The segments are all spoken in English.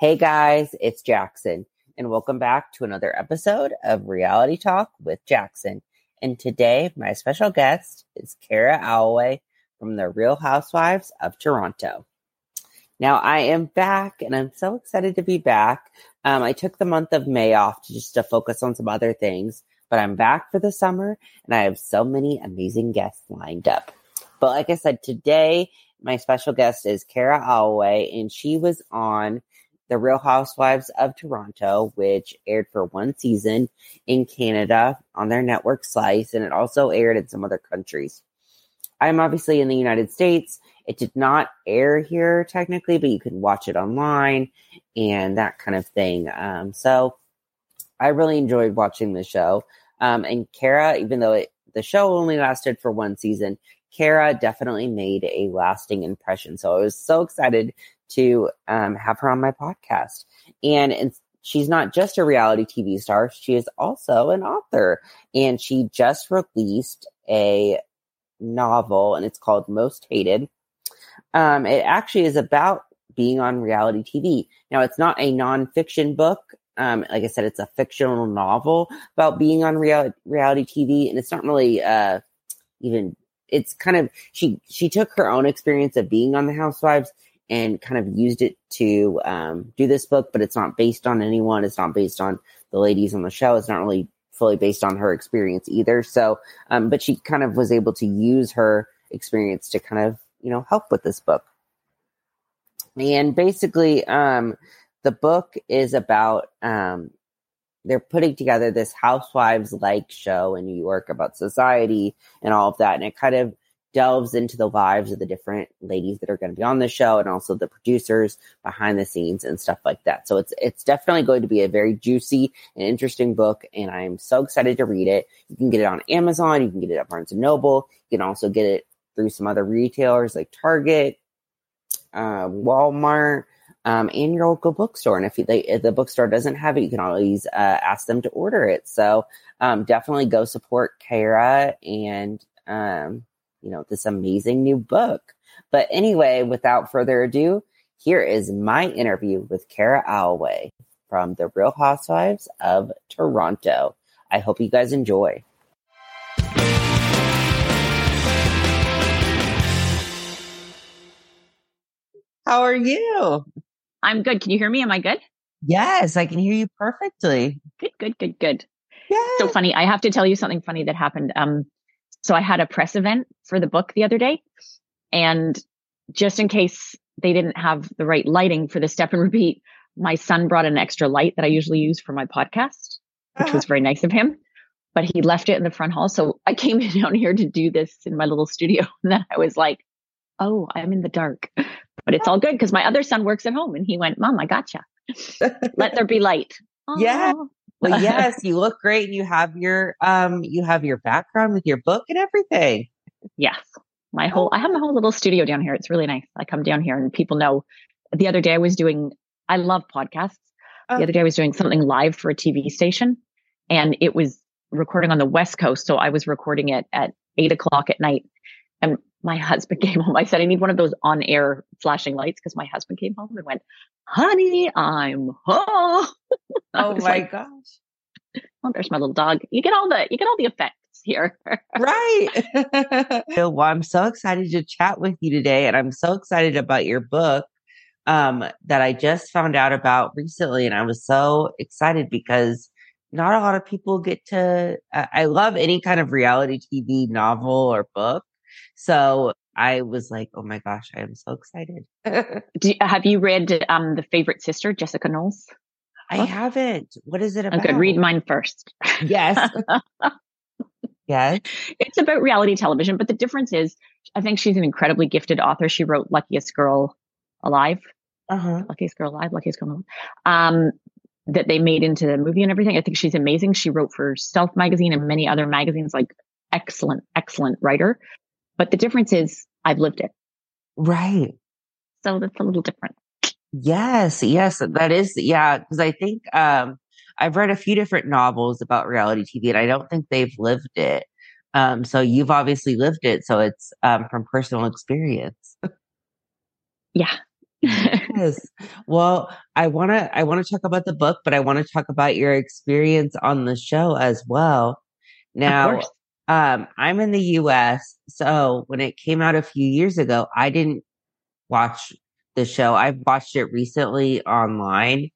Hey guys, it's Jackson, and welcome back to another episode of Reality Talk with Jackson. And today, my special guest is Kara Alloway from the Real Housewives of Toronto. Now, I am back, and I'm so excited to be back. Um, I took the month of May off to just to focus on some other things, but I'm back for the summer, and I have so many amazing guests lined up. But like I said, today my special guest is Kara Alloway, and she was on The Real Housewives of Toronto, which aired for one season in Canada on their network Slice, and it also aired in some other countries. I'm obviously in the United States. It did not air here technically, but you can watch it online and that kind of thing. Um, so I really enjoyed watching the show. Um, and Kara, even though it, the show only lasted for one season, Kara definitely made a lasting impression. So I was so excited to um, have her on my podcast. And, and she's not just a reality TV star, she is also an author. And she just released a novel, and it's called Most Hated. Um, it actually is about being on reality TV. Now, it's not a nonfiction book. Um, like I said, it's a fictional novel about being on real- reality TV, and it's not really uh, even it's kind of she she took her own experience of being on the housewives and kind of used it to um, do this book but it's not based on anyone. It's not based on the ladies on the show. It's not really fully based on her experience either. So um, but she kind of was able to use her experience to kind of you know help with this book. And basically um, the book is about um, they're putting together this housewives like show in New York about society and all of that. And it kind of delves into the lives of the different ladies that are going to be on the show and also the producers behind the scenes and stuff like that. So it's it's definitely going to be a very juicy and interesting book and I'm so excited to read it. You can get it on Amazon, you can get it at Barnes and Noble, you can also get it through some other retailers like Target, uh, Walmart, um, and your local bookstore. And if, they, if the bookstore doesn't have it, you can always uh, ask them to order it. So um, definitely go support Kara and um, you know this amazing new book. But anyway, without further ado, here is my interview with Kara Alloway from the Real Housewives of Toronto. I hope you guys enjoy. How are you? I'm good. Can you hear me? Am I good? Yes, I can hear you perfectly. Good, good, good, good. Yeah. So funny. I have to tell you something funny that happened. Um, so I had a press event for the book the other day, and just in case they didn't have the right lighting for the step and repeat, my son brought an extra light that I usually use for my podcast, which was uh-huh. very nice of him. But he left it in the front hall. So I came down here to do this in my little studio. And then I was like, oh, I'm in the dark but it's all good because my other son works at home and he went, Mom, I gotcha. Let there be light. Yeah. Well, yes, you look great. You have your um you have your background with your book and everything. Yes. My whole I have my whole little studio down here. It's really nice. I come down here and people know the other day I was doing I love podcasts. The oh. other day I was doing something live for a TV station and it was recording on the West Coast. So I was recording it at eight o'clock at night. And my husband came home. I said, I need one of those on air flashing lights because my husband came home and went, honey, I'm home. oh my like, gosh. Oh, there's my little dog. You get all the, you get all the effects here. right. well, I'm so excited to chat with you today. And I'm so excited about your book um, that I just found out about recently. And I was so excited because not a lot of people get to, I love any kind of reality TV novel or book so I was like, oh my gosh, I am so excited. you, have you read um, The Favorite Sister, Jessica Knowles? I haven't. What is it about? Okay, read mine first. Yes. yes. It's about reality television, but the difference is I think she's an incredibly gifted author. She wrote Luckiest Girl Alive. Uh-huh. Luckiest Girl Alive, Luckiest Girl Alive. Um, that they made into the movie and everything. I think she's amazing. She wrote for Self magazine and many other magazines, like excellent, excellent writer. But the difference is I've lived it. Right. So that's a little different. Yes, yes, that is, yeah. Because I think um, I've read a few different novels about reality TV, and I don't think they've lived it. Um, so you've obviously lived it, so it's um, from personal experience. yeah, yes. Well, I want to I want to talk about the book, but I want to talk about your experience on the show as well. Now, um, I'm in the US, so when it came out a few years ago, I didn't watch the show. I've watched it recently online.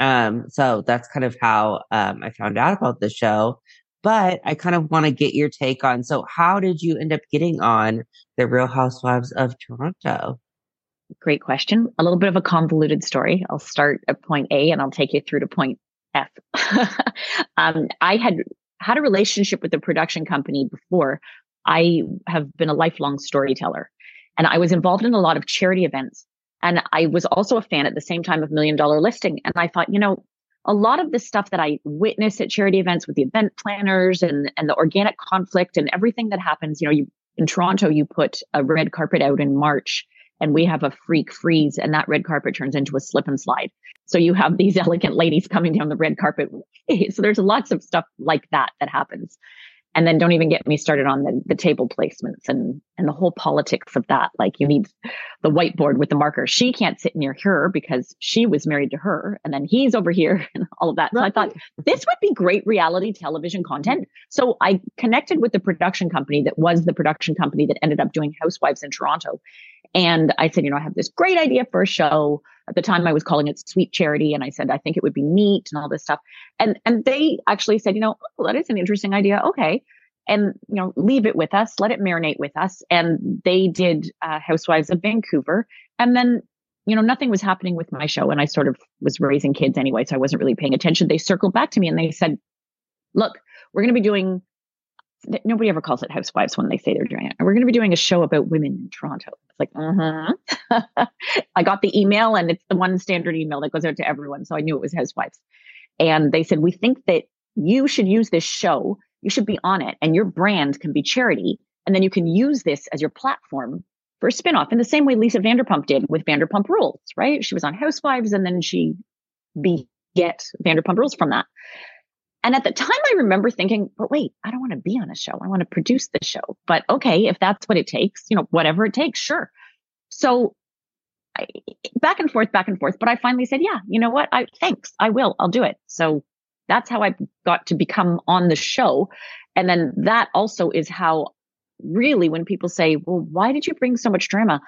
Um, so that's kind of how um, I found out about the show. But I kind of want to get your take on so how did you end up getting on the Real Housewives of Toronto? Great question. A little bit of a convoluted story. I'll start at point A and I'll take you through to point F. um, I had had a relationship with the production company before. I have been a lifelong storyteller and I was involved in a lot of charity events. And I was also a fan at the same time of Million Dollar Listing. And I thought, you know, a lot of the stuff that I witness at charity events with the event planners and, and the organic conflict and everything that happens, you know, you in Toronto, you put a red carpet out in March and we have a freak freeze and that red carpet turns into a slip and slide. So you have these elegant ladies coming down the red carpet. So there's lots of stuff like that that happens. And then don't even get me started on the, the table placements and, and the whole politics of that. Like you need the whiteboard with the marker. She can't sit near her because she was married to her. And then he's over here and all of that. So I thought this would be great reality television content. So I connected with the production company that was the production company that ended up doing Housewives in Toronto. And I said, you know, I have this great idea for a show. At the time I was calling it Sweet Charity. And I said, I think it would be neat and all this stuff. And and they actually said, you know, oh, that is an interesting idea. Okay. And you know, leave it with us, let it marinate with us. And they did uh, Housewives of Vancouver. And then, you know, nothing was happening with my show. And I sort of was raising kids anyway, so I wasn't really paying attention. They circled back to me and they said, look, we're going to be doing nobody ever calls it housewives when they say they're doing it. And we're going to be doing a show about women in Toronto. It's like, uh-huh. I got the email and it's the one standard email that goes out to everyone. So I knew it was housewives. And they said, we think that you should use this show. You should be on it and your brand can be charity. And then you can use this as your platform for a spinoff in the same way Lisa Vanderpump did with Vanderpump Rules, right? She was on Housewives and then she beget Vanderpump Rules from that. And at the time, I remember thinking, but wait, I don't want to be on a show. I want to produce the show. But okay, if that's what it takes, you know, whatever it takes, sure. So I, back and forth, back and forth. But I finally said, yeah, you know what? I thanks. I will. I'll do it. So that's how I got to become on the show. And then that also is how really when people say, well, why did you bring so much drama?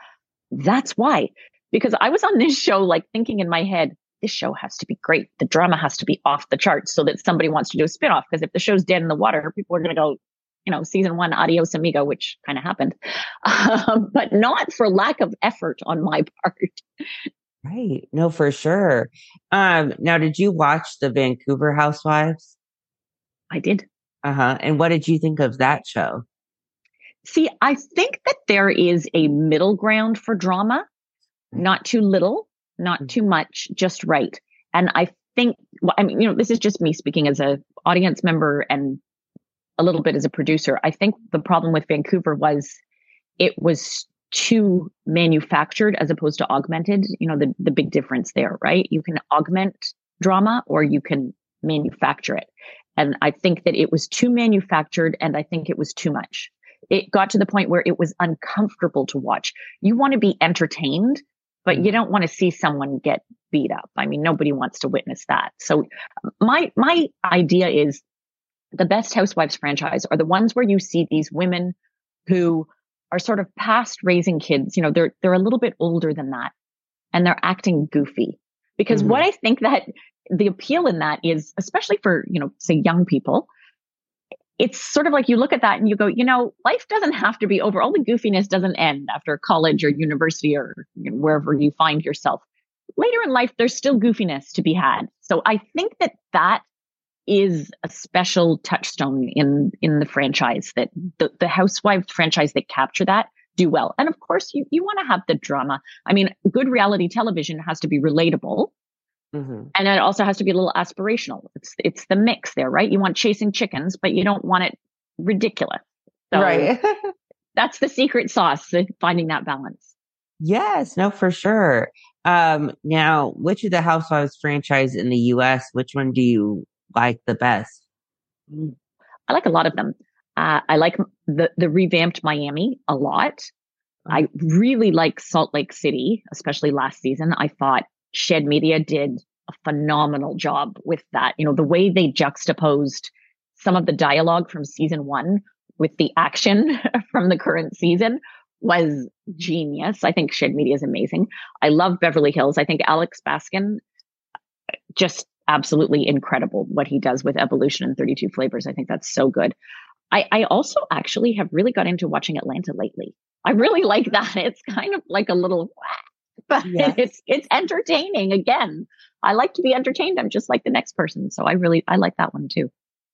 That's why. Because I was on this show, like thinking in my head, this show has to be great. The drama has to be off the charts so that somebody wants to do a spinoff. Because if the show's dead in the water, people are going to go, you know, season one, adios amigo, which kind of happened, um, but not for lack of effort on my part. Right. No, for sure. Um, now, did you watch the Vancouver Housewives? I did. Uh huh. And what did you think of that show? See, I think that there is a middle ground for drama, not too little, not mm. too much, just right. And I think, I mean, you know, this is just me speaking as a audience member and a little bit as a producer. I think the problem with Vancouver was it was too manufactured as opposed to augmented. You know, the, the big difference there, right? You can augment drama or you can manufacture it. And I think that it was too manufactured and I think it was too much. It got to the point where it was uncomfortable to watch. You want to be entertained, but you mm-hmm. don't want to see someone get beat up. I mean, nobody wants to witness that. So my, my idea is the best housewives franchise are the ones where you see these women who are sort of past raising kids. You know, they're, they're a little bit older than that and they're acting goofy because mm-hmm. what I think that the appeal in that is, especially for, you know, say young people, it's sort of like you look at that and you go, you know, life doesn't have to be over. All the goofiness doesn't end after college or university or you know, wherever you find yourself. Later in life, there's still goofiness to be had. So I think that that is a special touchstone in in the franchise that the, the housewives franchise that capture that do well. And of course, you you want to have the drama. I mean, good reality television has to be relatable Mm-hmm. And it also has to be a little aspirational. It's it's the mix there, right? You want chasing chickens, but you don't want it ridiculous. So right. that's the secret sauce, finding that balance. Yes, no, for sure. Um, now, which of the Housewives franchise in the US, which one do you like the best? Mm. I like a lot of them. Uh, I like the the revamped Miami a lot. I really like Salt Lake City, especially last season. I thought Shed Media did a phenomenal job with that. You know, the way they juxtaposed some of the dialogue from season one with the action from the current season was mm-hmm. genius. I think Shed Media is amazing. I love Beverly Hills. I think Alex Baskin just absolutely incredible what he does with evolution and 32 flavors. I think that's so good. I, I also actually have really got into watching Atlanta lately. I really like that. It's kind of like a little, but yes. it's it's entertaining. Again, I like to be entertained. I'm just like the next person, so I really I like that one too.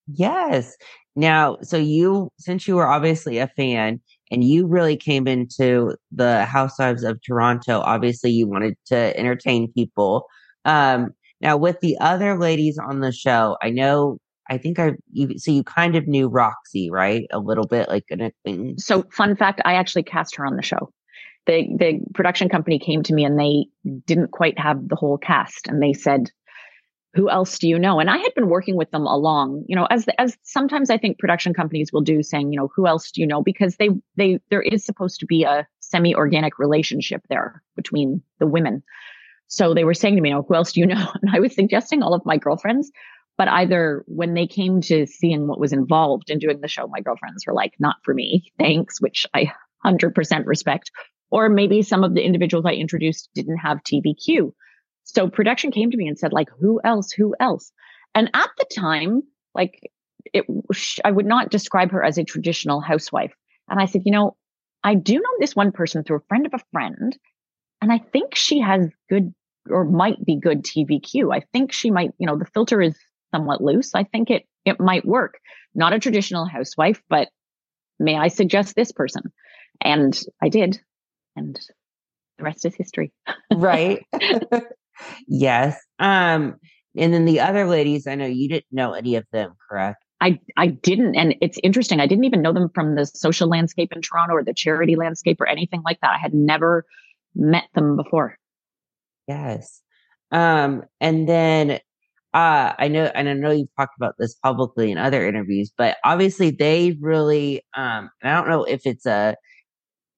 Yes. Now, so you since you were obviously a fan and you really came into the Housewives of Toronto, obviously you wanted to entertain people. Um, now with the other ladies on the show, I know I think I you so you kind of knew Roxy, right? A little bit like an. So fun fact, I actually cast her on the show. The the production company came to me and they didn't quite have the whole cast and they said, "Who else do you know?" And I had been working with them along, you know, as as sometimes I think production companies will do saying, you know, "Who else do you know?" because they they there is supposed to be a semi-organic relationship there between the women. So they were saying to me, you know, who else do you know? And I was suggesting all of my girlfriends but either when they came to seeing what was involved in doing the show, my girlfriends were like, not for me, thanks, which I 100% respect. Or maybe some of the individuals I introduced didn't have TVQ. So production came to me and said, like, who else? Who else? And at the time, like, it, I would not describe her as a traditional housewife. And I said, you know, I do know this one person through a friend of a friend. And I think she has good or might be good TVQ. I think she might, you know, the filter is somewhat loose, I think it it might work. Not a traditional housewife, but may I suggest this person? And I did. And the rest is history. right. yes. Um and then the other ladies, I know you didn't know any of them, correct? I, I didn't. And it's interesting. I didn't even know them from the social landscape in Toronto or the charity landscape or anything like that. I had never met them before. Yes. Um, and then uh, I know, and I know you've talked about this publicly in other interviews, but obviously they really, um, I don't know if it's a,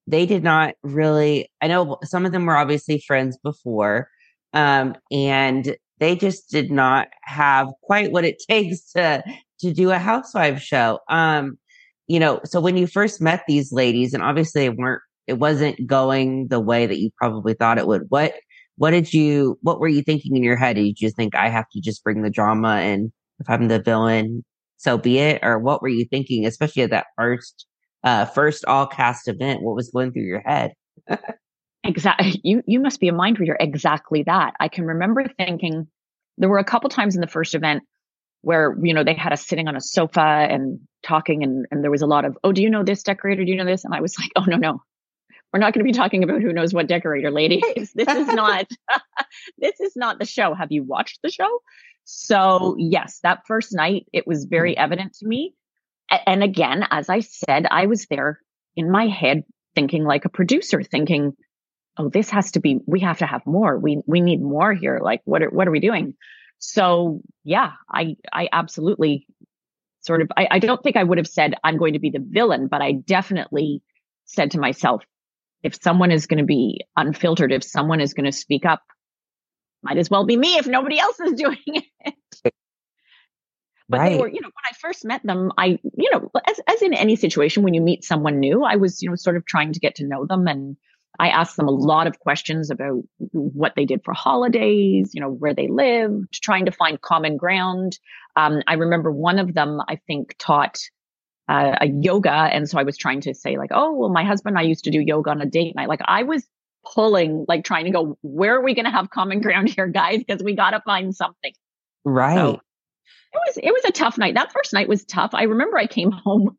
they did not really, I know some of them were obviously friends before, um, and they just did not have quite what it takes to, to do a housewife show. Um, you know, so when you first met these ladies, and obviously they weren't, it wasn't going the way that you probably thought it would. What what did you what were you thinking in your head did you think i have to just bring the drama and if i'm the villain so be it or what were you thinking especially at that first uh first all cast event what was going through your head exactly you you must be a mind reader exactly that i can remember thinking there were a couple times in the first event where you know they had us sitting on a sofa and talking and, and there was a lot of oh do you know this decorator do you know this and i was like oh no no we're not going to be talking about who knows what decorator ladies. this is not this is not the show. Have you watched the show? So, yes, that first night it was very mm. evident to me. And again, as I said, I was there in my head thinking like a producer, thinking, "Oh, this has to be we have to have more. We we need more here. Like what are what are we doing?" So, yeah, I I absolutely sort of I, I don't think I would have said I'm going to be the villain, but I definitely said to myself, if someone is going to be unfiltered, if someone is going to speak up, might as well be me if nobody else is doing it. But right. they were, you know, when I first met them, I, you know, as, as in any situation, when you meet someone new, I was, you know, sort of trying to get to know them. And I asked them a lot of questions about what they did for holidays, you know, where they lived, trying to find common ground. Um, I remember one of them, I think, taught uh, a yoga. And so I was trying to say like, oh, well, my husband, I used to do yoga on a date night. Like I was pulling, like trying to go, where are we going to have common ground here, guys? Because we got to find something. Right. So it was, it was a tough night. That first night was tough. I remember I came home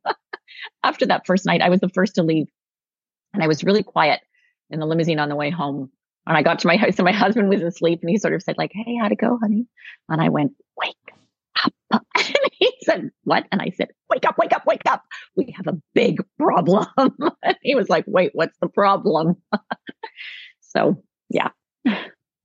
after that first night. I was the first to leave and I was really quiet in the limousine on the way home. And I got to my house and my husband was asleep and he sort of said like, Hey, how'd it go, honey? And I went, wake up. And he said, What? And I said, Wake up, wake up, wake up. We have a big problem. And he was like, Wait, what's the problem? so, yeah.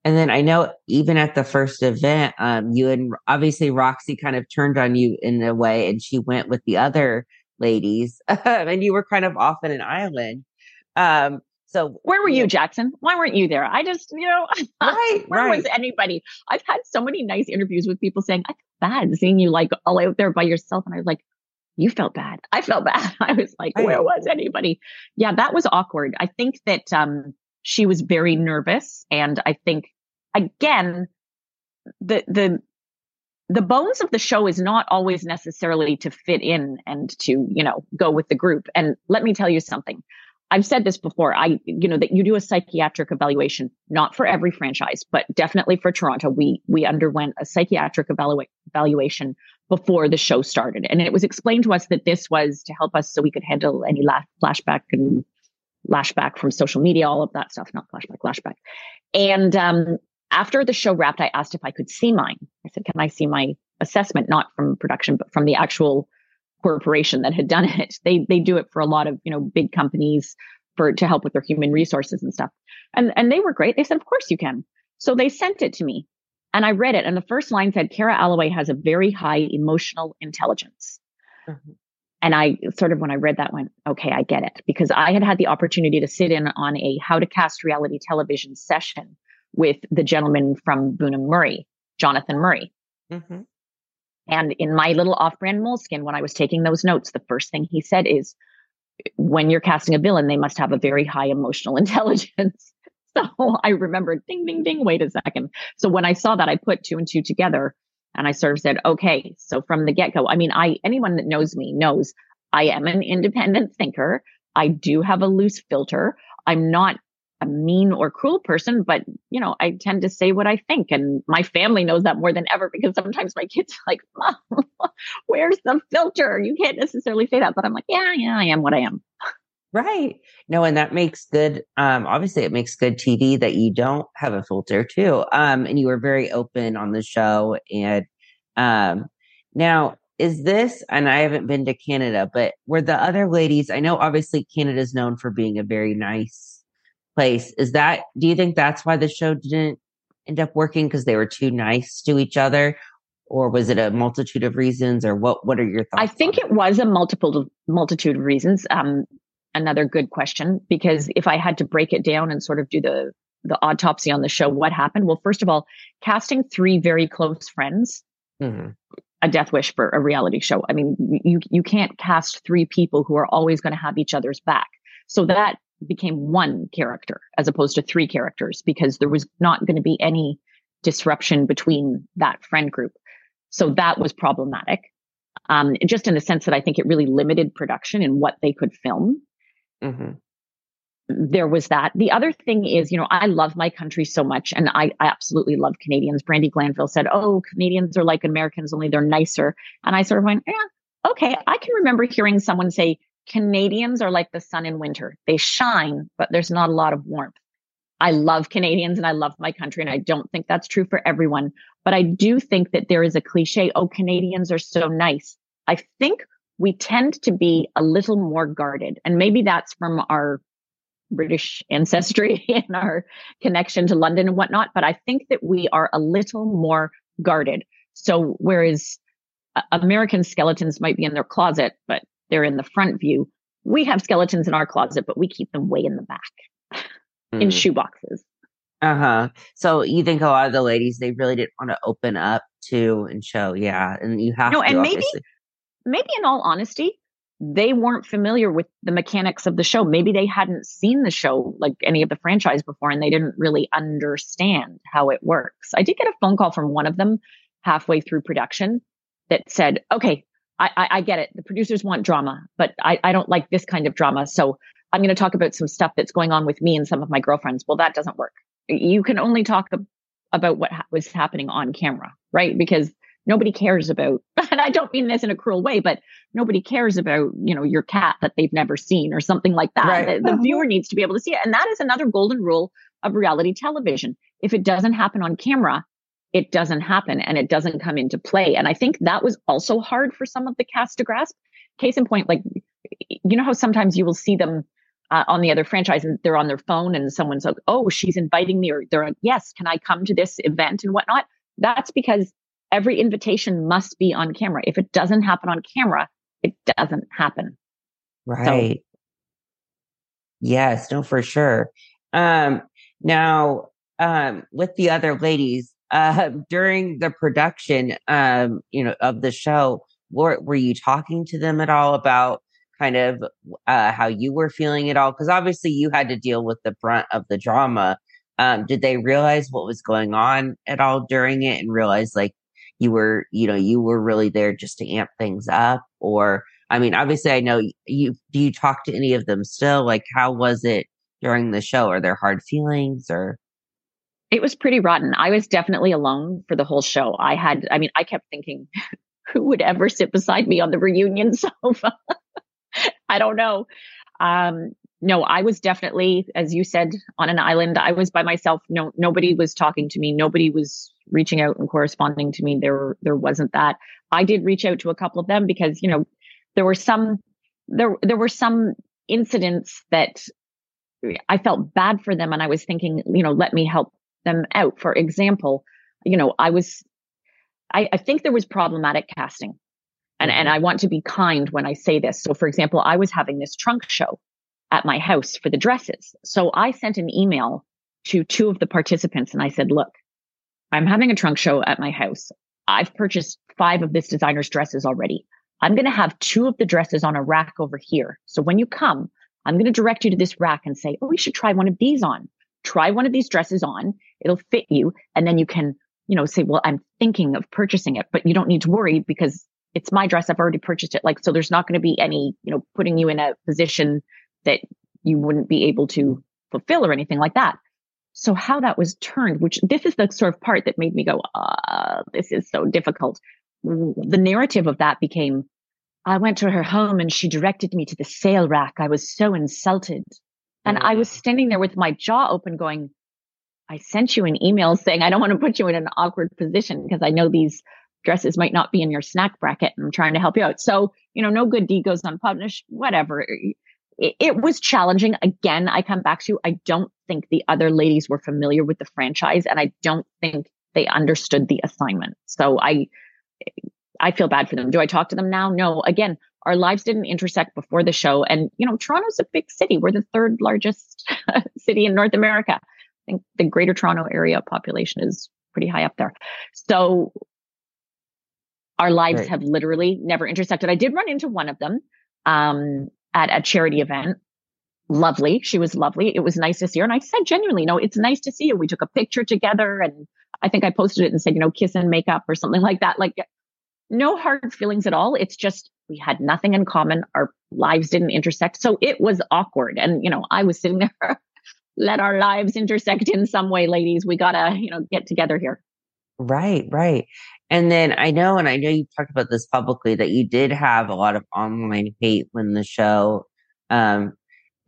And then I know even at the first event, um, you and obviously Roxy kind of turned on you in a way and she went with the other ladies and you were kind of off in an island. Um, So where were you, Jackson? Why weren't you there? I just, you know, right, where right. was anybody? I've had so many nice interviews with people saying, I feel bad seeing you like all out there by yourself. And I was like, you felt bad. I felt bad. I was like, where was anybody? Yeah, that was awkward. I think that um, she was very nervous. And I think, again, the, the, the bones of the show is not always necessarily to fit in and to, you know, go with the group. And let me tell you something. I've said this before. I, you know, that you do a psychiatric evaluation, not for every franchise, but definitely for Toronto. We, we underwent a psychiatric evalu- evaluation before the show started. And it was explained to us that this was to help us so we could handle any la- flashback and lashback from social media, all of that stuff, not flashback, lashback. And, um, after the show wrapped, I asked if I could see mine. I said, can I see my assessment, not from production, but from the actual corporation that had done it. They they do it for a lot of, you know, big companies for to help with their human resources and stuff. And and they were great. They said, "Of course you can." So they sent it to me. And I read it and the first line said Kara Alloway has a very high emotional intelligence. Mm-hmm. And I sort of when I read that went, "Okay, I get it." Because I had had the opportunity to sit in on a how to cast reality television session with the gentleman from Bunim Murray, Jonathan Murray. Mm-hmm. And in my little off brand moleskin, when I was taking those notes, the first thing he said is, when you're casting a villain, they must have a very high emotional intelligence. so I remembered ding, ding, ding, wait a second. So when I saw that, I put two and two together and I sort of said, okay, so from the get go, I mean, I, anyone that knows me knows I am an independent thinker. I do have a loose filter. I'm not a mean or cruel person, but you know, I tend to say what I think. And my family knows that more than ever because sometimes my kids are like, Mom, where's the filter? You can't necessarily say that. But I'm like, yeah, yeah, I am what I am. Right. No, and that makes good um obviously it makes good TV that you don't have a filter too. Um and you were very open on the show and um now is this and I haven't been to Canada, but were the other ladies I know obviously Canada's known for being a very nice place. Is that, do you think that's why the show didn't end up working because they were too nice to each other? Or was it a multitude of reasons or what, what are your thoughts? I think it was a multiple multitude of reasons. Um, another good question, because if I had to break it down and sort of do the, the autopsy on the show, what happened? Well, first of all, casting three very close friends, mm-hmm. a death wish for a reality show. I mean, you, you can't cast three people who are always going to have each other's back. So that became one character as opposed to three characters because there was not going to be any disruption between that friend group. So that was problematic. Um, just in the sense that I think it really limited production in what they could film. Mm-hmm. There was that. The other thing is, you know, I love my country so much and I, I absolutely love Canadians. Brandi Glanville said, Oh, Canadians are like Americans, only they're nicer. And I sort of went, yeah, okay. I can remember hearing someone say, Canadians are like the sun in winter. They shine, but there's not a lot of warmth. I love Canadians and I love my country. And I don't think that's true for everyone, but I do think that there is a cliche. Oh, Canadians are so nice. I think we tend to be a little more guarded and maybe that's from our British ancestry and our connection to London and whatnot. But I think that we are a little more guarded. So whereas uh, American skeletons might be in their closet, but they're in the front view. We have skeletons in our closet, but we keep them way in the back mm. in shoe boxes. Uh huh. So you think a lot of the ladies they really didn't want to open up to and show, yeah, and you have no, to, and maybe, maybe in all honesty, they weren't familiar with the mechanics of the show. Maybe they hadn't seen the show like any of the franchise before, and they didn't really understand how it works. I did get a phone call from one of them halfway through production that said, "Okay, I, I, I get it. The producers want drama, but I, I don't like this kind of drama. So I'm going to talk about some stuff that's going on with me and some of my girlfriends. Well, that doesn't work. You can only talk about what ha- was happening on camera, right? Because nobody cares about, and I don't mean this in a cruel way, but nobody cares about, you know, your cat that they've never seen or something like that. Right. The, the mm-hmm. viewer needs to be able to see it. And that is another golden rule of reality television. If it doesn't happen on camera, it doesn't happen and it doesn't come into play. And I think that was also hard for some of the cast to grasp. Case in point, like, you know how sometimes you will see them uh, on the other franchise and they're on their phone and someone's like, oh, she's inviting me or they're like, yes, can I come to this event and whatnot? That's because every invitation must be on camera. If it doesn't happen on camera, it doesn't happen. Right. So, Yes, no, for sure. Um, now, um, with the other ladies, uh, during the production, um, you know, of the show, were, were you talking to them at all about kind of uh, how you were feeling at all? Because obviously you had to deal with the brunt of the drama. Um, did they realize what was going on at all during it and realize like you were, you know, you were really there just to amp things up? Or, I mean, obviously I know you, do you talk to any of them still? Like, how was it during the show? Are there hard feelings or? It was pretty rotten. I was definitely alone for the whole show. I had, I mean, I kept thinking, who would ever sit beside me on the reunion sofa? I don't know. Um, no, I was definitely, as you said, on an island. I was by myself. No, nobody was talking to me. Nobody was reaching out and corresponding to me. There, there wasn't that. I did reach out to a couple of them because, you know, there were some, there, there were some incidents that I felt bad for them. And I was thinking, you know, let me help them out. For example, you know, I was, I, I think there was problematic casting and, and mm-hmm. I want to be kind when I say this. So, for example, I was having this trunk show at my house for the dresses. So I sent an email to two of the participants and I said, look, I'm having a trunk show at my house. I've purchased five of this designer's dresses already. I'm going to have two of the dresses on a rack over here. So when you come, I'm going to direct you to this rack and say, Oh, you should try one of these on. Try one of these dresses on. It'll fit you. And then you can, you know, say, well, I'm thinking of purchasing it, but you don't need to worry because it's my dress. I've already purchased it. Like, so there's not going to be any, you know, putting you in a position that you wouldn't be able to fulfill or anything like that. So how that was turned, which this is the sort of part that made me go, uh, this is so difficult. The narrative of that became, I went to her home and she directed me to the sale rack. I was so insulted. And I was standing there with my jaw open going, I sent you an email saying, I don't want to put you in an awkward position because I know these dresses might not be in your snack bracket and I'm trying to help you out. So, you know, no good deed goes unpunished, whatever. It, it, was challenging. Again, I come back to, you. I don't think the other ladies were familiar with the franchise and I don't think they understood the assignment. So I, I feel bad for them. Do I talk to them now? No. Again, our lives didn't intersect before the show. And, you know, Toronto's a big city. We're the third largest city in North America. I think the greater Toronto area population is pretty high up there. So our lives right. have literally never intersected. I did run into one of them um, at a charity event. Lovely. She was lovely. It was nice to see her. And I said genuinely, no, it's nice to see you. We took a picture together and I think I posted it and said, you know, kiss and makeup or something like that. Like no hard feelings at all. It's just we had nothing in common. Our lives didn't intersect. So it was awkward. And, you know, I was sitting there, let our lives intersect in some way, ladies. We gotta, you know, get together here. Right, right. And then I know, and I know you talked about this publicly, that you did have a lot of online hate when the show um,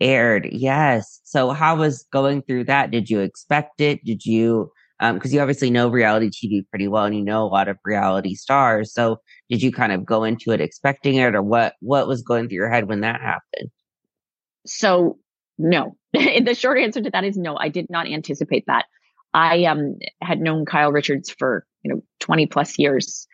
aired. Yes. So how was going through that? Did you expect it? Did you because um, you obviously know reality TV pretty well and you know a lot of reality stars. So did you kind of go into it expecting it or what what was going through your head when that happened? So no. the short answer to that is no, I did not anticipate that. I um had known Kyle Richards for, you know, 20 plus years.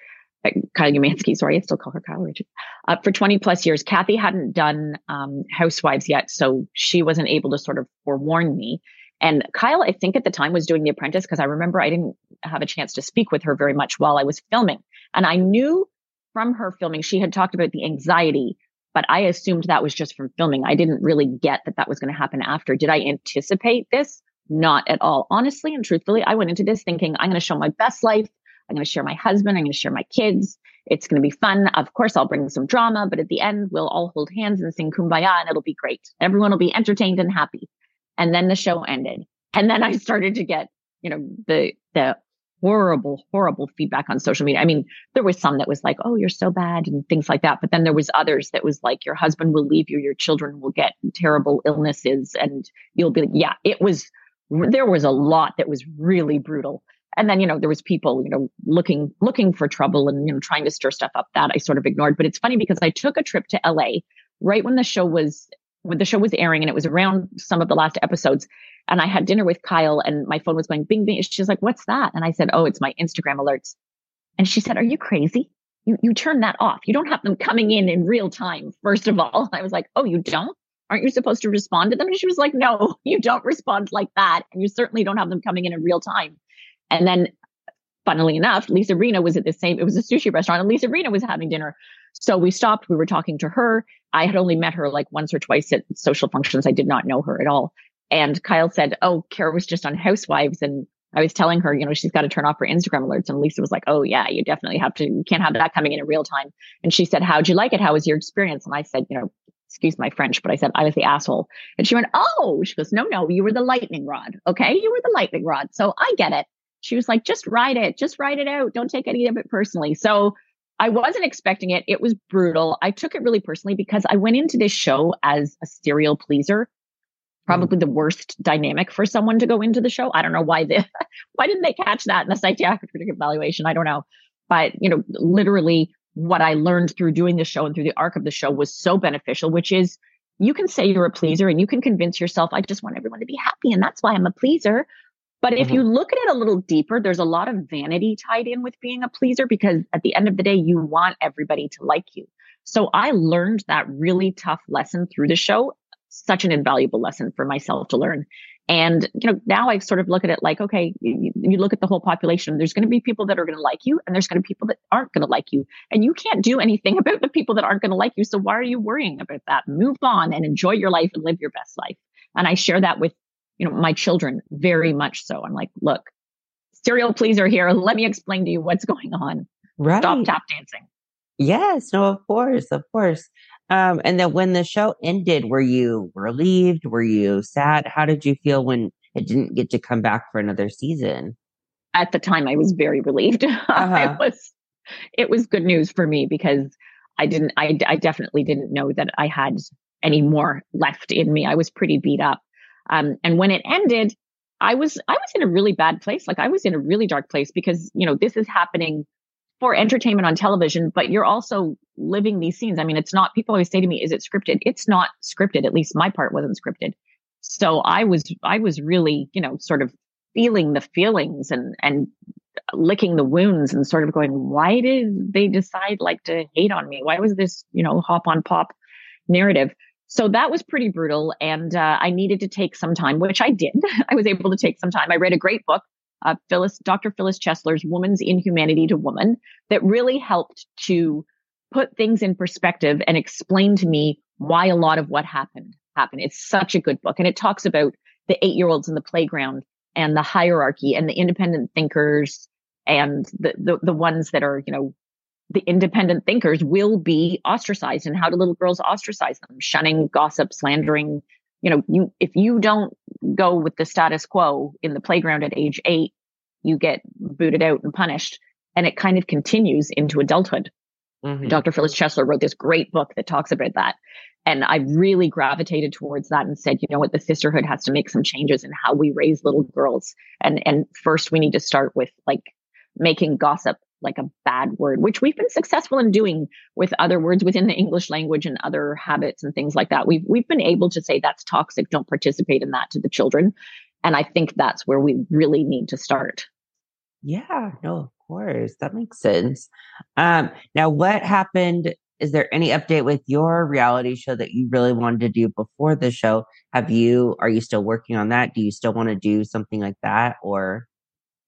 Uh, Kyle Umansky, sorry, I still call her Kyle Richards. Uh, for 20 plus years, Kathy hadn't done um, Housewives yet, so she wasn't able to sort of forewarn me. And Kyle, I think at the time was doing The Apprentice because I remember I didn't have a chance to speak with her very much while I was filming. And I knew from her filming, she had talked about the anxiety, but I assumed that was just from filming. I didn't really get that that was going to happen after. Did I anticipate this? Not at all. Honestly and truthfully, I went into this thinking I'm going to show my best life. I'm going to share my husband. I'm going to share my kids. It's going to be fun. Of course, I'll bring some drama, but at the end, we'll all hold hands and sing kumbaya and it'll be great. Everyone will be entertained and happy. And then the show ended. And then I started to get, you know, the, the horrible, horrible feedback on social media. I mean, there was some that was like, oh, you're so bad and things like that. But then there was others that was like, your husband will leave you, your children will get terrible illnesses, and you'll be like, yeah, it was, there was a lot that was really brutal. And then, you know, there was people, you know, looking, looking for trouble and, you know, trying to stir stuff up that I sort of ignored. But it's funny because I took a trip to LA right when the show was when the show was airing and it was around some of the last episodes and I had dinner with Kyle and my phone was going bing bing. She's like, what's that? And I said, oh, it's my Instagram alerts. And she said, are you crazy? You, you turn that off. You don't have them coming in in real time. First of all, I was like, oh, you don't? Aren't you supposed to respond to them? And she was like, No, you don't respond like that. And you certainly don't have them coming in in real time. And then, funnily enough, Lisa Rinna was at the same, it was a sushi restaurant, and Lisa Rinna was having dinner. So we stopped, we were talking to her. I had only met her like once or twice at social functions. I did not know her at all. And Kyle said, Oh, Kara was just on Housewives and I was telling her, you know, she's got to turn off her Instagram alerts. And Lisa was like, Oh, yeah, you definitely have to, you can't have that coming in in real time. And she said, How'd you like it? How was your experience? And I said, You know, excuse my French, but I said, I was the asshole. And she went, Oh, she goes, No, no, you were the lightning rod. Okay. You were the lightning rod. So I get it. She was like, Just write it. Just write it out. Don't take any of it personally. So I wasn't expecting it. It was brutal. I took it really personally because I went into this show as a serial pleaser mm-hmm. probably the worst dynamic for someone to go into the show. I don't know why they why didn't they catch that in the psychiatric evaluation? I don't know. But you know, literally what I learned through doing the show and through the arc of the show was so beneficial, which is you can say you're a pleaser and you can convince yourself, I just want everyone to be happy and that's why I'm a pleaser. But if mm-hmm. you look at it a little deeper, there's a lot of vanity tied in with being a pleaser because at the end of the day, you want everybody to like you. So I learned that really tough lesson through the show such an invaluable lesson for myself to learn. And, you know, now I sort of look at it like, okay, you, you look at the whole population, there's going to be people that are going to like you and there's going to be people that aren't going to like you. And you can't do anything about the people that aren't going to like you. So why are you worrying about that? Move on and enjoy your life and live your best life. And I share that with, you know, my children very much so. I'm like, look, serial pleaser here. Let me explain to you what's going on. Right. Stop tap dancing. Yes, no, of course, of course. Um, and then when the show ended, were you relieved? Were you sad? How did you feel when it didn't get to come back for another season? At the time, I was very relieved. Uh-huh. it was, it was good news for me because I didn't, I, I definitely didn't know that I had any more left in me. I was pretty beat up. Um, and when it ended, I was, I was in a really bad place. Like I was in a really dark place because, you know, this is happening for entertainment on television, but you're also living these scenes. I mean, it's not, people always say to me, is it scripted? It's not scripted. At least my part wasn't scripted. So I was, I was really, you know, sort of feeling the feelings and, and licking the wounds and sort of going, why did they decide like to hate on me? Why was this, you know, hop on pop narrative? So that was pretty brutal. And uh, I needed to take some time, which I did. I was able to take some time. I read a great book uh, Phyllis, Dr. Phyllis Chesler's Woman's Inhumanity to Woman that really helped to put things in perspective and explain to me why a lot of what happened happened. It's such a good book. And it talks about the eight year olds in the playground and the hierarchy and the independent thinkers and the, the, the ones that are, you know, the independent thinkers will be ostracized and how do little girls ostracize them? Shunning, gossip, slandering, you know, you, if you don't go with the status quo in the playground at age eight, you get booted out and punished. And it kind of continues into adulthood. Mm-hmm. Dr. Phyllis Chesler wrote this great book that talks about that. And I really gravitated towards that and said, you know what, the sisterhood has to make some changes in how we raise little girls. And, and first we need to start with like making gossip like a bad word, which we've been successful in doing with other words within the English language and other habits and things like that. We've we've been able to say that's toxic, don't participate in that to the children. And I think that's where we really need to start. Yeah, no, of course. That makes sense. Um, now what happened? Is there any update with your reality show that you really wanted to do before the show? Have you are you still working on that? Do you still want to do something like that or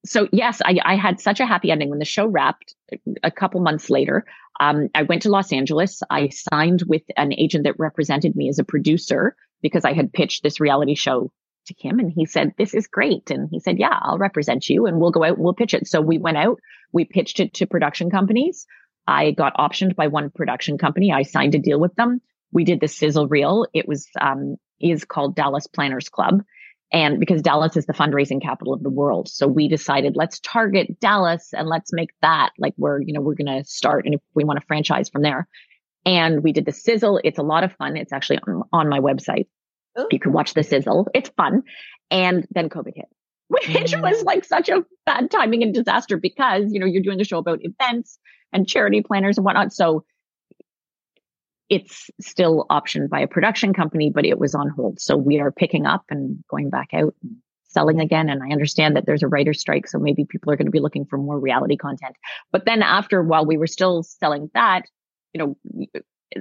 so yes, I, I, had such a happy ending when the show wrapped. A couple months later, um, I went to Los Angeles. I signed with an agent that represented me as a producer because I had pitched this reality show to him, and he said, "This is great." And he said, "Yeah, I'll represent you, and we'll go out and we'll pitch it." So we went out. We pitched it to production companies. I got optioned by one production company. I signed a deal with them. We did the sizzle reel. It was um, is called Dallas Planners Club and because Dallas is the fundraising capital of the world. So we decided let's target Dallas and let's make that like we're, you know, we're going to start and if we want to franchise from there. And we did the sizzle. It's a lot of fun. It's actually on, on my website. Ooh. You can watch the sizzle. It's fun. And then COVID hit, which mm. was like such a bad timing and disaster because, you know, you're doing a show about events and charity planners and whatnot. So it's still optioned by a production company, but it was on hold. So we are picking up and going back out and selling again. And I understand that there's a writer's strike. So maybe people are going to be looking for more reality content. But then after, while we were still selling that, you know, uh,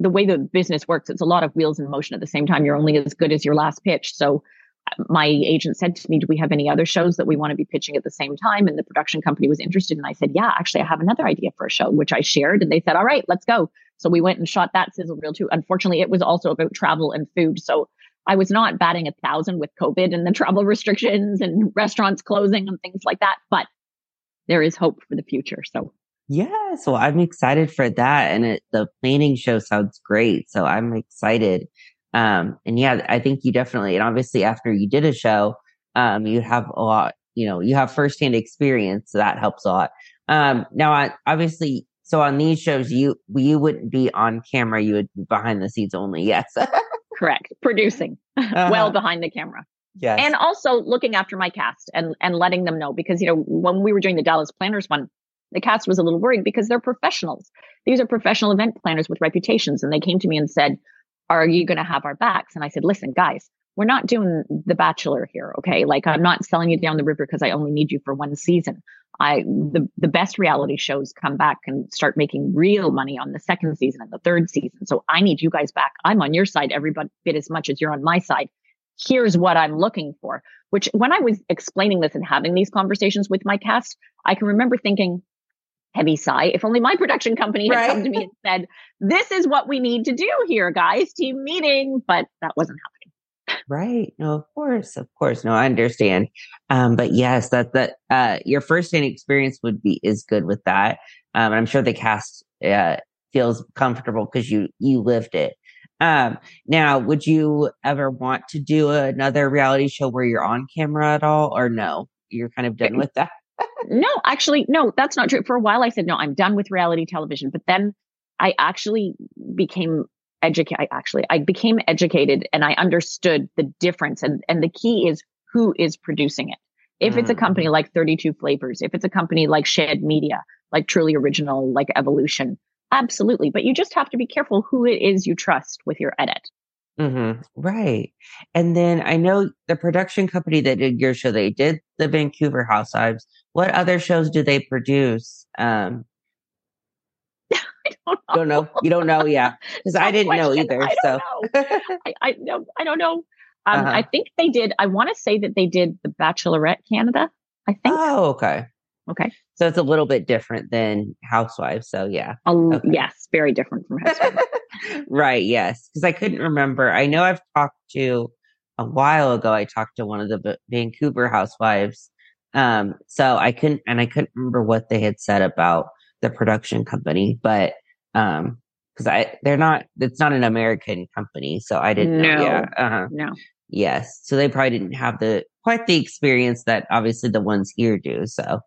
the way the business works, it's a lot of wheels in motion at the same time. You're only as good as your last pitch. So uh, my agent said to me, Do we have any other shows that we want to be pitching at the same time? And the production company was interested. And I said, Yeah, actually, I have another idea for a show, which I shared. And they said, All right, let's go. So we went and shot that sizzle reel too. Unfortunately, it was also about travel and food. So I was not batting a thousand with COVID and the travel restrictions and restaurants closing and things like that. But there is hope for the future. So yeah, so I'm excited for that. And it, the planning show sounds great. So I'm excited um, and yeah, I think you definitely, and obviously after you did a show, um, you have a lot, you know, you have firsthand experience. So that helps a lot. Um, now I, obviously, so on these shows, you, you wouldn't be on camera. You would be behind the scenes only. Yes. Correct. Producing uh-huh. well behind the camera. Yes. And also looking after my cast and, and letting them know because, you know, when we were doing the Dallas planners one, the cast was a little worried because they're professionals. These are professional event planners with reputations. And they came to me and said, are you going to have our backs? And I said, listen, guys, we're not doing the bachelor here. Okay. Like I'm not selling you down the river because I only need you for one season. I, the, the best reality shows come back and start making real money on the second season and the third season. So I need you guys back. I'm on your side every bit as much as you're on my side. Here's what I'm looking for, which when I was explaining this and having these conversations with my cast, I can remember thinking, heavy sigh. If only my production company had right. come to me and said, this is what we need to do here, guys, team meeting. But that wasn't happening. Right. No, of course. Of course. No, I understand. Um, but yes, that, that, uh, your first hand experience would be, is good with that. Um, I'm sure the cast, uh, feels comfortable because you, you lived it. Um, now, would you ever want to do another reality show where you're on camera at all or no? You're kind of done with that? no, actually, no, that's not true. For a while, I said, no, I'm done with reality television. But then I actually became educated. I actually, I became educated and I understood the difference. And, and the key is who is producing it. If mm. it's a mm. company like 32 Flavors, if it's a company like Shed Media, like Truly Original, like Evolution, absolutely. But you just have to be careful who it is you trust with your edit. Mm-hmm. Right. And then I know the production company that did your show, they did the Vancouver Housewives. What other shows do they produce? Um, I don't know. don't know. You don't know, yeah, because I didn't question. know either. I so know. I, I no, I don't know. Um, uh-huh. I think they did. I want to say that they did the Bachelorette Canada. I think. Oh, okay. Okay. So it's a little bit different than Housewives. So yeah. okay. Yes, very different from Housewives. right. Yes, because I couldn't remember. I know I've talked to a while ago. I talked to one of the Vancouver Housewives. Um, so I couldn't, and I couldn't remember what they had said about the production company, but um, because I they're not it's not an American company, so I didn't no. know. Yeah, uh-huh. no. Yes, so they probably didn't have the quite the experience that obviously the ones here do. So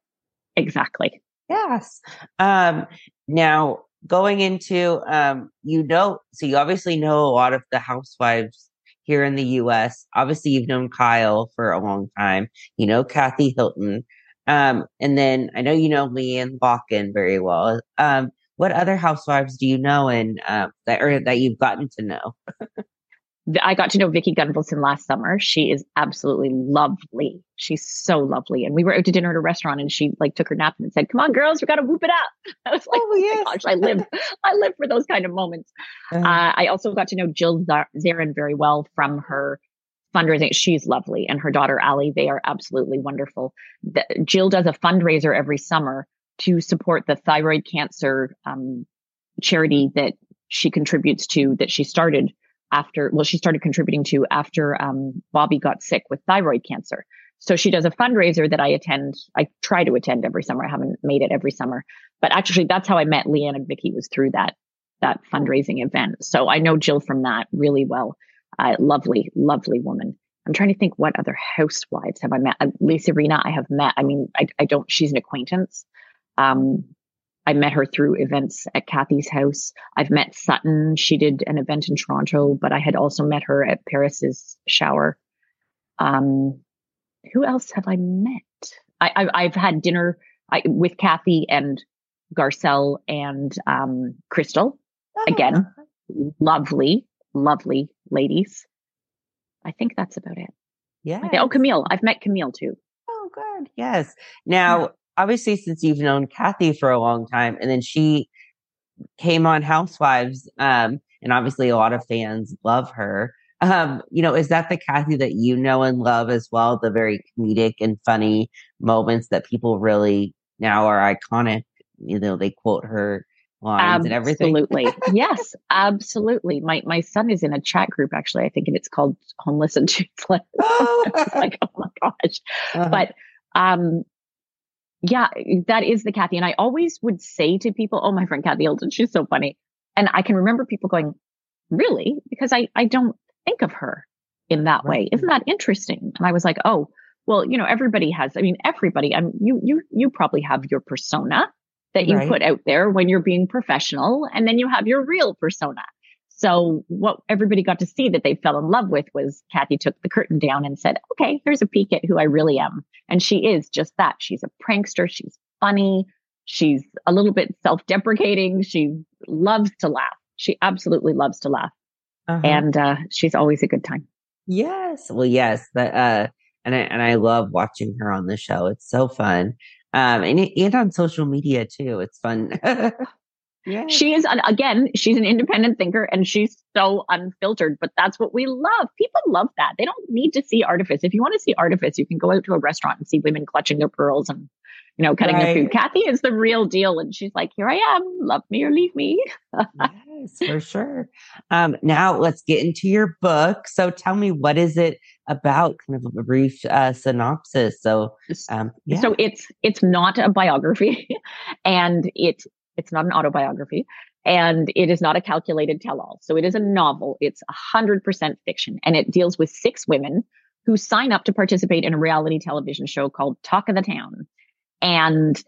exactly. Yes. Um, now going into um, you know, so you obviously know a lot of the housewives here in the U.S. Obviously, you've known Kyle for a long time. You know Kathy Hilton. Um, and then I know you know LeeAnne Locken very well. Um, what other housewives do you know and uh, that or that you've gotten to know? I got to know Vicki Gunvalson last summer. She is absolutely lovely. She's so lovely. And we were out to dinner at a restaurant and she like took her nap and said, come on, girls, we got to whoop it up. I was like, oh, yes. oh gosh, I live, I live for those kind of moments. Uh-huh. Uh, I also got to know Jill Zarin very well from her fundraising. She's lovely. And her daughter, Allie, they are absolutely wonderful. The, Jill does a fundraiser every summer to support the thyroid cancer um, charity that she contributes to that she started after, well, she started contributing to after um, Bobby got sick with thyroid cancer. So she does a fundraiser that I attend. I try to attend every summer. I haven't made it every summer, but actually that's how I met LeeAnne and Vicki was through that, that fundraising event. So I know Jill from that really well. Uh, lovely, lovely woman. I'm trying to think what other housewives have I met. Uh, Lisa Rinna, I have met. I mean, I, I don't, she's an acquaintance. Um, I met her through events at Kathy's house. I've met Sutton. She did an event in Toronto, but I had also met her at Paris's shower. Um, who else have I met? I, have had dinner I, with Kathy and Garcelle and um, Crystal. Again, oh. lovely, lovely ladies. I think that's about it. Yeah. Oh, Camille. I've met Camille too. Oh, good. Yes. Now, obviously since you've known Kathy for a long time and then she came on Housewives, um, and obviously a lot of fans love her. Um, you know, is that the Kathy that you know and love as well? The very comedic and funny moments that people really now are iconic. You know, they quote her lines absolutely. and everything. Absolutely. yes, absolutely. My my son is in a chat group actually. I think and it's called Homeless and Toothless. Like, oh my gosh. Uh-huh. But um yeah, that is the Kathy. And I always would say to people, Oh, my friend Kathy Hilton, she's so funny. And I can remember people going, Really? Because I, I don't think of her in that right. way. Isn't that interesting? And I was like, Oh, well, you know, everybody has, I mean, everybody, I mean, you, you, you probably have your persona that you right. put out there when you're being professional and then you have your real persona. So what everybody got to see that they fell in love with was Kathy took the curtain down and said, okay, here's a peek at who I really am. And she is just that. She's a prankster. She's funny. She's a little bit self-deprecating. She loves to laugh. She absolutely loves to laugh. Uh-huh. And, uh, she's always a good time. Yes. Well, yes. That, uh, and I, and I love watching her on the show. It's so fun. Um, and, and on social media too. It's fun. Yeah. She is, again, she's an independent thinker and she's so unfiltered, but that's what we love. People love that. They don't need to see artifice. If you want to see artifice, you can go out to a restaurant and see women clutching their pearls and, you know, cutting right. the food. Kathy is the real deal. And she's like, here I am, love me or leave me. yes, for sure. Um, now let's get into your book. So tell me, what is it about? Kind of a brief uh, synopsis. So, um, yeah. so it's, it's not a biography and it it's not an autobiography and it is not a calculated tell all. So it is a novel. It's 100% fiction and it deals with six women who sign up to participate in a reality television show called Talk of the Town. And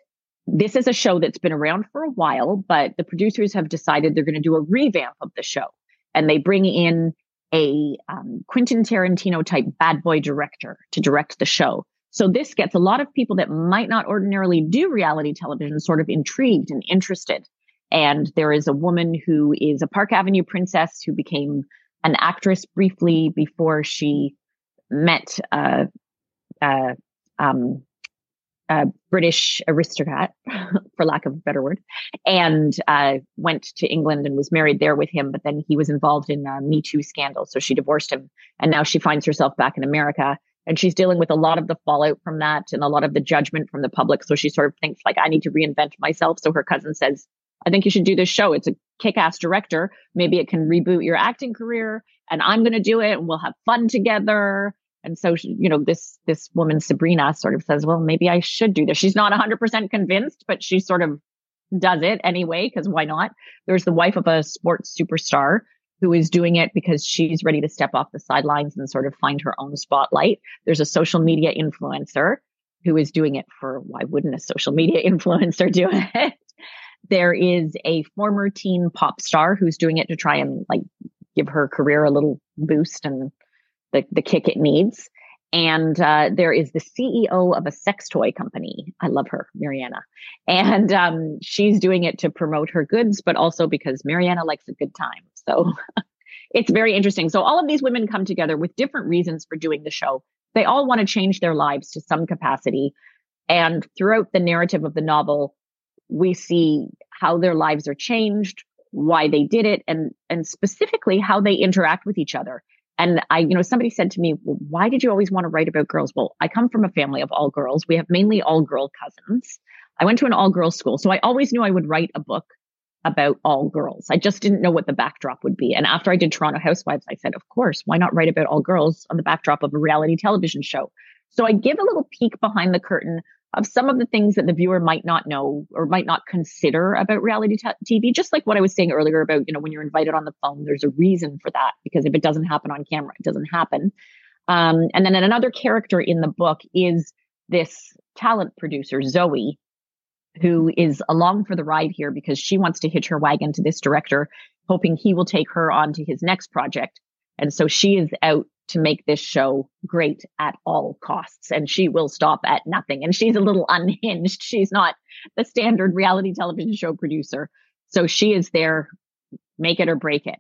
this is a show that's been around for a while, but the producers have decided they're going to do a revamp of the show. And they bring in a um, Quentin Tarantino type bad boy director to direct the show. So this gets a lot of people that might not ordinarily do reality television sort of intrigued and interested. And there is a woman who is a Park Avenue princess who became an actress briefly before she met a, a, um, a British aristocrat, for lack of a better word, and uh, went to England and was married there with him. But then he was involved in a Me Too scandal, so she divorced him, and now she finds herself back in America and she's dealing with a lot of the fallout from that and a lot of the judgment from the public. So she sort of thinks like, I need to reinvent myself. So her cousin says, I think you should do this show. It's a kick ass director. Maybe it can reboot your acting career and I'm going to do it and we'll have fun together. And so, you know, this, this woman, Sabrina sort of says, well, maybe I should do this. She's not hundred percent convinced, but she sort of does it anyway. Cause why not? There's the wife of a sports superstar who is doing it because she's ready to step off the sidelines and sort of find her own spotlight. There's a social media influencer who is doing it for why wouldn't a social media influencer do it? there is a former teen pop star who's doing it to try and like give her career a little boost and the, the kick it needs. And uh, there is the CEO of a sex toy company. I love her, Mariana. And um, she's doing it to promote her goods, but also because Mariana likes a good time. So it's very interesting. So all of these women come together with different reasons for doing the show. They all want to change their lives to some capacity. And throughout the narrative of the novel, we see how their lives are changed, why they did it, and, and specifically how they interact with each other. And I, you know, somebody said to me, well, why did you always want to write about girls? Well, I come from a family of all girls. We have mainly all girl cousins. I went to an all girls school. So I always knew I would write a book about all girls. I just didn't know what the backdrop would be. And after I did Toronto Housewives, I said, of course, why not write about all girls on the backdrop of a reality television show? So I give a little peek behind the curtain of some of the things that the viewer might not know or might not consider about reality t- TV. Just like what I was saying earlier about, you know, when you're invited on the phone, there's a reason for that because if it doesn't happen on camera, it doesn't happen. Um, and then another character in the book is this talent producer, Zoe, who is along for the ride here because she wants to hitch her wagon to this director, hoping he will take her on to his next project. And so she is out to make this show great at all costs and she will stop at nothing. And she's a little unhinged. She's not the standard reality television show producer. So she is there, make it or break it.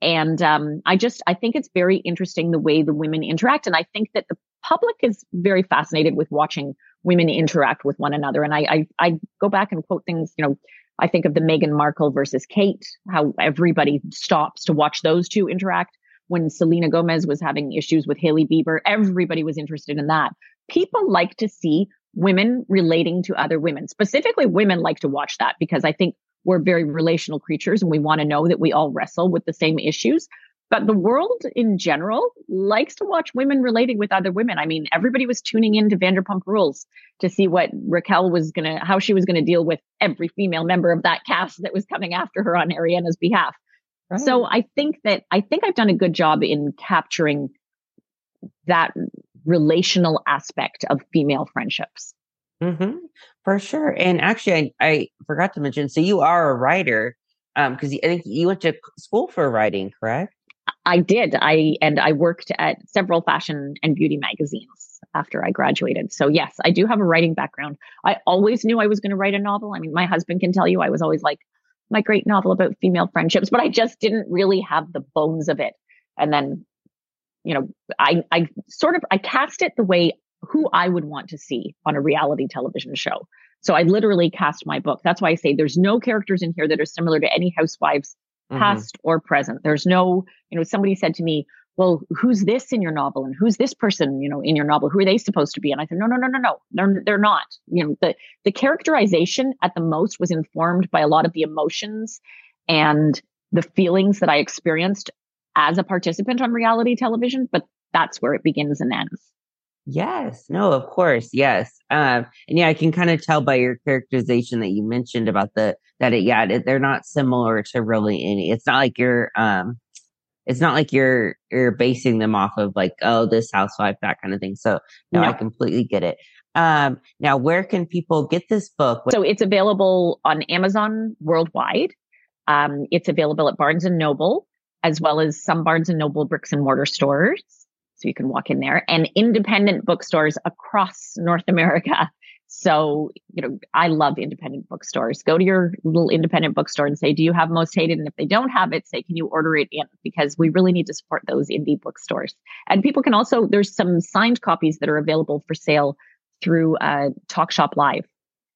And um, I just, I think it's very interesting the way the women interact. And I think that the public is very fascinated with watching women interact with one another. And I, I, I go back and quote things, you know, I think of the Meghan Markle versus Kate, how everybody stops to watch those two interact. When Selena Gomez was having issues with Hailey Bieber, everybody was interested in that. People like to see women relating to other women. Specifically, women like to watch that because I think we're very relational creatures and we want to know that we all wrestle with the same issues. But the world in general likes to watch women relating with other women. I mean, everybody was tuning in to Vanderpump Rules to see what Raquel was going to, how she was going to deal with every female member of that cast that was coming after her on Ariana's behalf. Right. So I think that, I think I've done a good job in capturing that relational aspect of female friendships. Mm-hmm, for sure. And actually, I, I forgot to mention, so you are a writer because um, I think you went to school for writing, correct? I did. I and I worked at several fashion and beauty magazines after I graduated. So yes, I do have a writing background. I always knew I was going to write a novel. I mean, my husband can tell you I was always like my great novel about female friendships, but I just didn't really have the bones of it. And then, you know, I I sort of I cast it the way who I would want to see on a reality television show. So I literally cast my book. That's why I say there's no characters in here that are similar to any housewives mm-hmm. past or present. There's no, you know, somebody said to me, well, who's this in your novel and who's this person, you know, in your novel? Who are they supposed to be? And I said, no, no, no, no, no, they're, they're not. You know, the, the characterization at the most was informed by a lot of the emotions and the feelings that I experienced as a participant on reality television, but that's where it begins and ends. Yes, no, of course, yes. Um, and yeah, I can kind of tell by your characterization that you mentioned about the that it, yeah, they're not similar to really any. It's not like you're, um, it's not like you're you're basing them off of like, oh, this housewife, that kind of thing. So no, no. I completely get it. Um, now, where can people get this book? So it's available on Amazon worldwide. Um, it's available at Barnes and Noble, as well as some Barnes and Noble bricks and mortar stores. So you can walk in there and independent bookstores across North America. So, you know, I love independent bookstores. Go to your little independent bookstore and say, do you have most hated? And if they don't have it, say, can you order it in? Because we really need to support those indie bookstores. And people can also, there's some signed copies that are available for sale through uh, Talk Shop Live.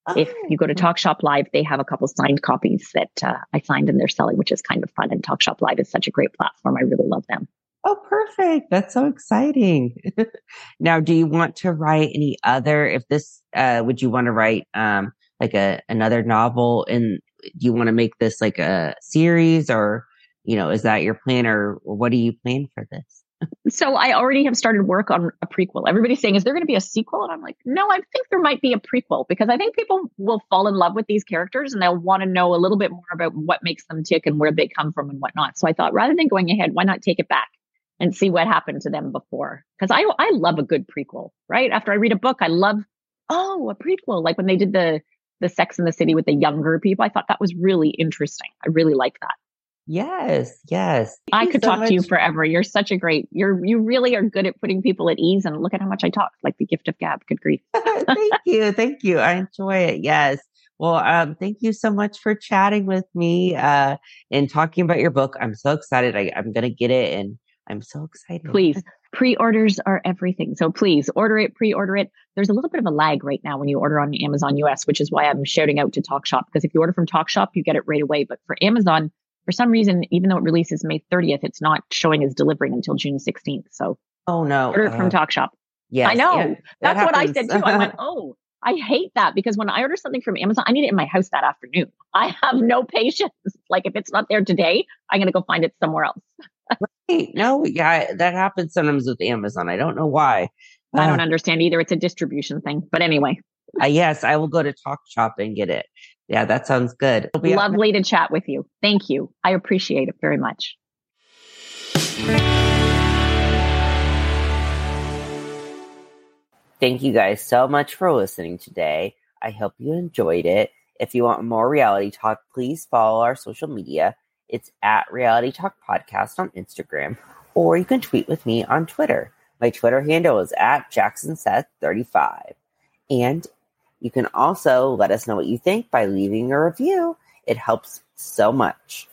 Oh. If you go to Talk Shop Live, they have a couple signed copies that uh, I signed and they're selling, which is kind of fun. And Talk Shop Live is such a great platform. I really love them. Oh, perfect. That's so exciting. now, do you want to write any other, if this, uh, would you want to write, um, like a, another novel and do you want to make this like a series or, you know, is that your plan or what do you plan for this? so I already have started work on a prequel. Everybody's saying, is there going to be a sequel? And I'm like, no, I think there might be a prequel because I think people will fall in love with these characters and they'll want to know a little bit more about what makes them tick and where they come from and whatnot. So I thought rather than going ahead, why not take it back? And see what happened to them before. Cause I, I love a good prequel, right? After I read a book, I love, oh, a prequel. Like when they did the, the Sex in the City with the younger people, I thought that was really interesting. I really like that. Yes, yes. Thank I could so talk much. to you forever. You're such a great. You're you really are good at putting people at ease. And look at how much I talk, like the gift of gab. Good grief. thank you, thank you. I enjoy it. Yes. Well, um, thank you so much for chatting with me uh, and talking about your book. I'm so excited. I, I'm going to get it and I'm so excited. Please. Pre-orders are everything. So please order it, pre-order it. There's a little bit of a lag right now when you order on Amazon US, which is why I'm shouting out to TalkShop because if you order from TalkShop, you get it right away. But for Amazon, for some reason, even though it releases May 30th, it's not showing as delivering until June 16th. So oh no, order it uh, from TalkShop. Yeah, I know. Yeah, that That's what I said too. I went, oh, I hate that because when I order something from Amazon, I need it in my house that afternoon. I have no patience. Like if it's not there today, I'm going to go find it somewhere else. No, yeah, that happens sometimes with Amazon. I don't know why. I don't uh, understand either. It's a distribution thing. But anyway. Uh, yes, I will go to Talk Shop and get it. Yeah, that sounds good. Lovely to chat with you. Thank you. I appreciate it very much. Thank you guys so much for listening today. I hope you enjoyed it. If you want more reality talk, please follow our social media it's at Reality Talk Podcast on Instagram, or you can tweet with me on Twitter. My Twitter handle is at JacksonSeth35. And you can also let us know what you think by leaving a review. It helps so much.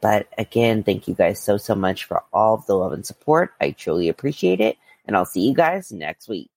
But again, thank you guys so, so much for all of the love and support. I truly appreciate it. And I'll see you guys next week.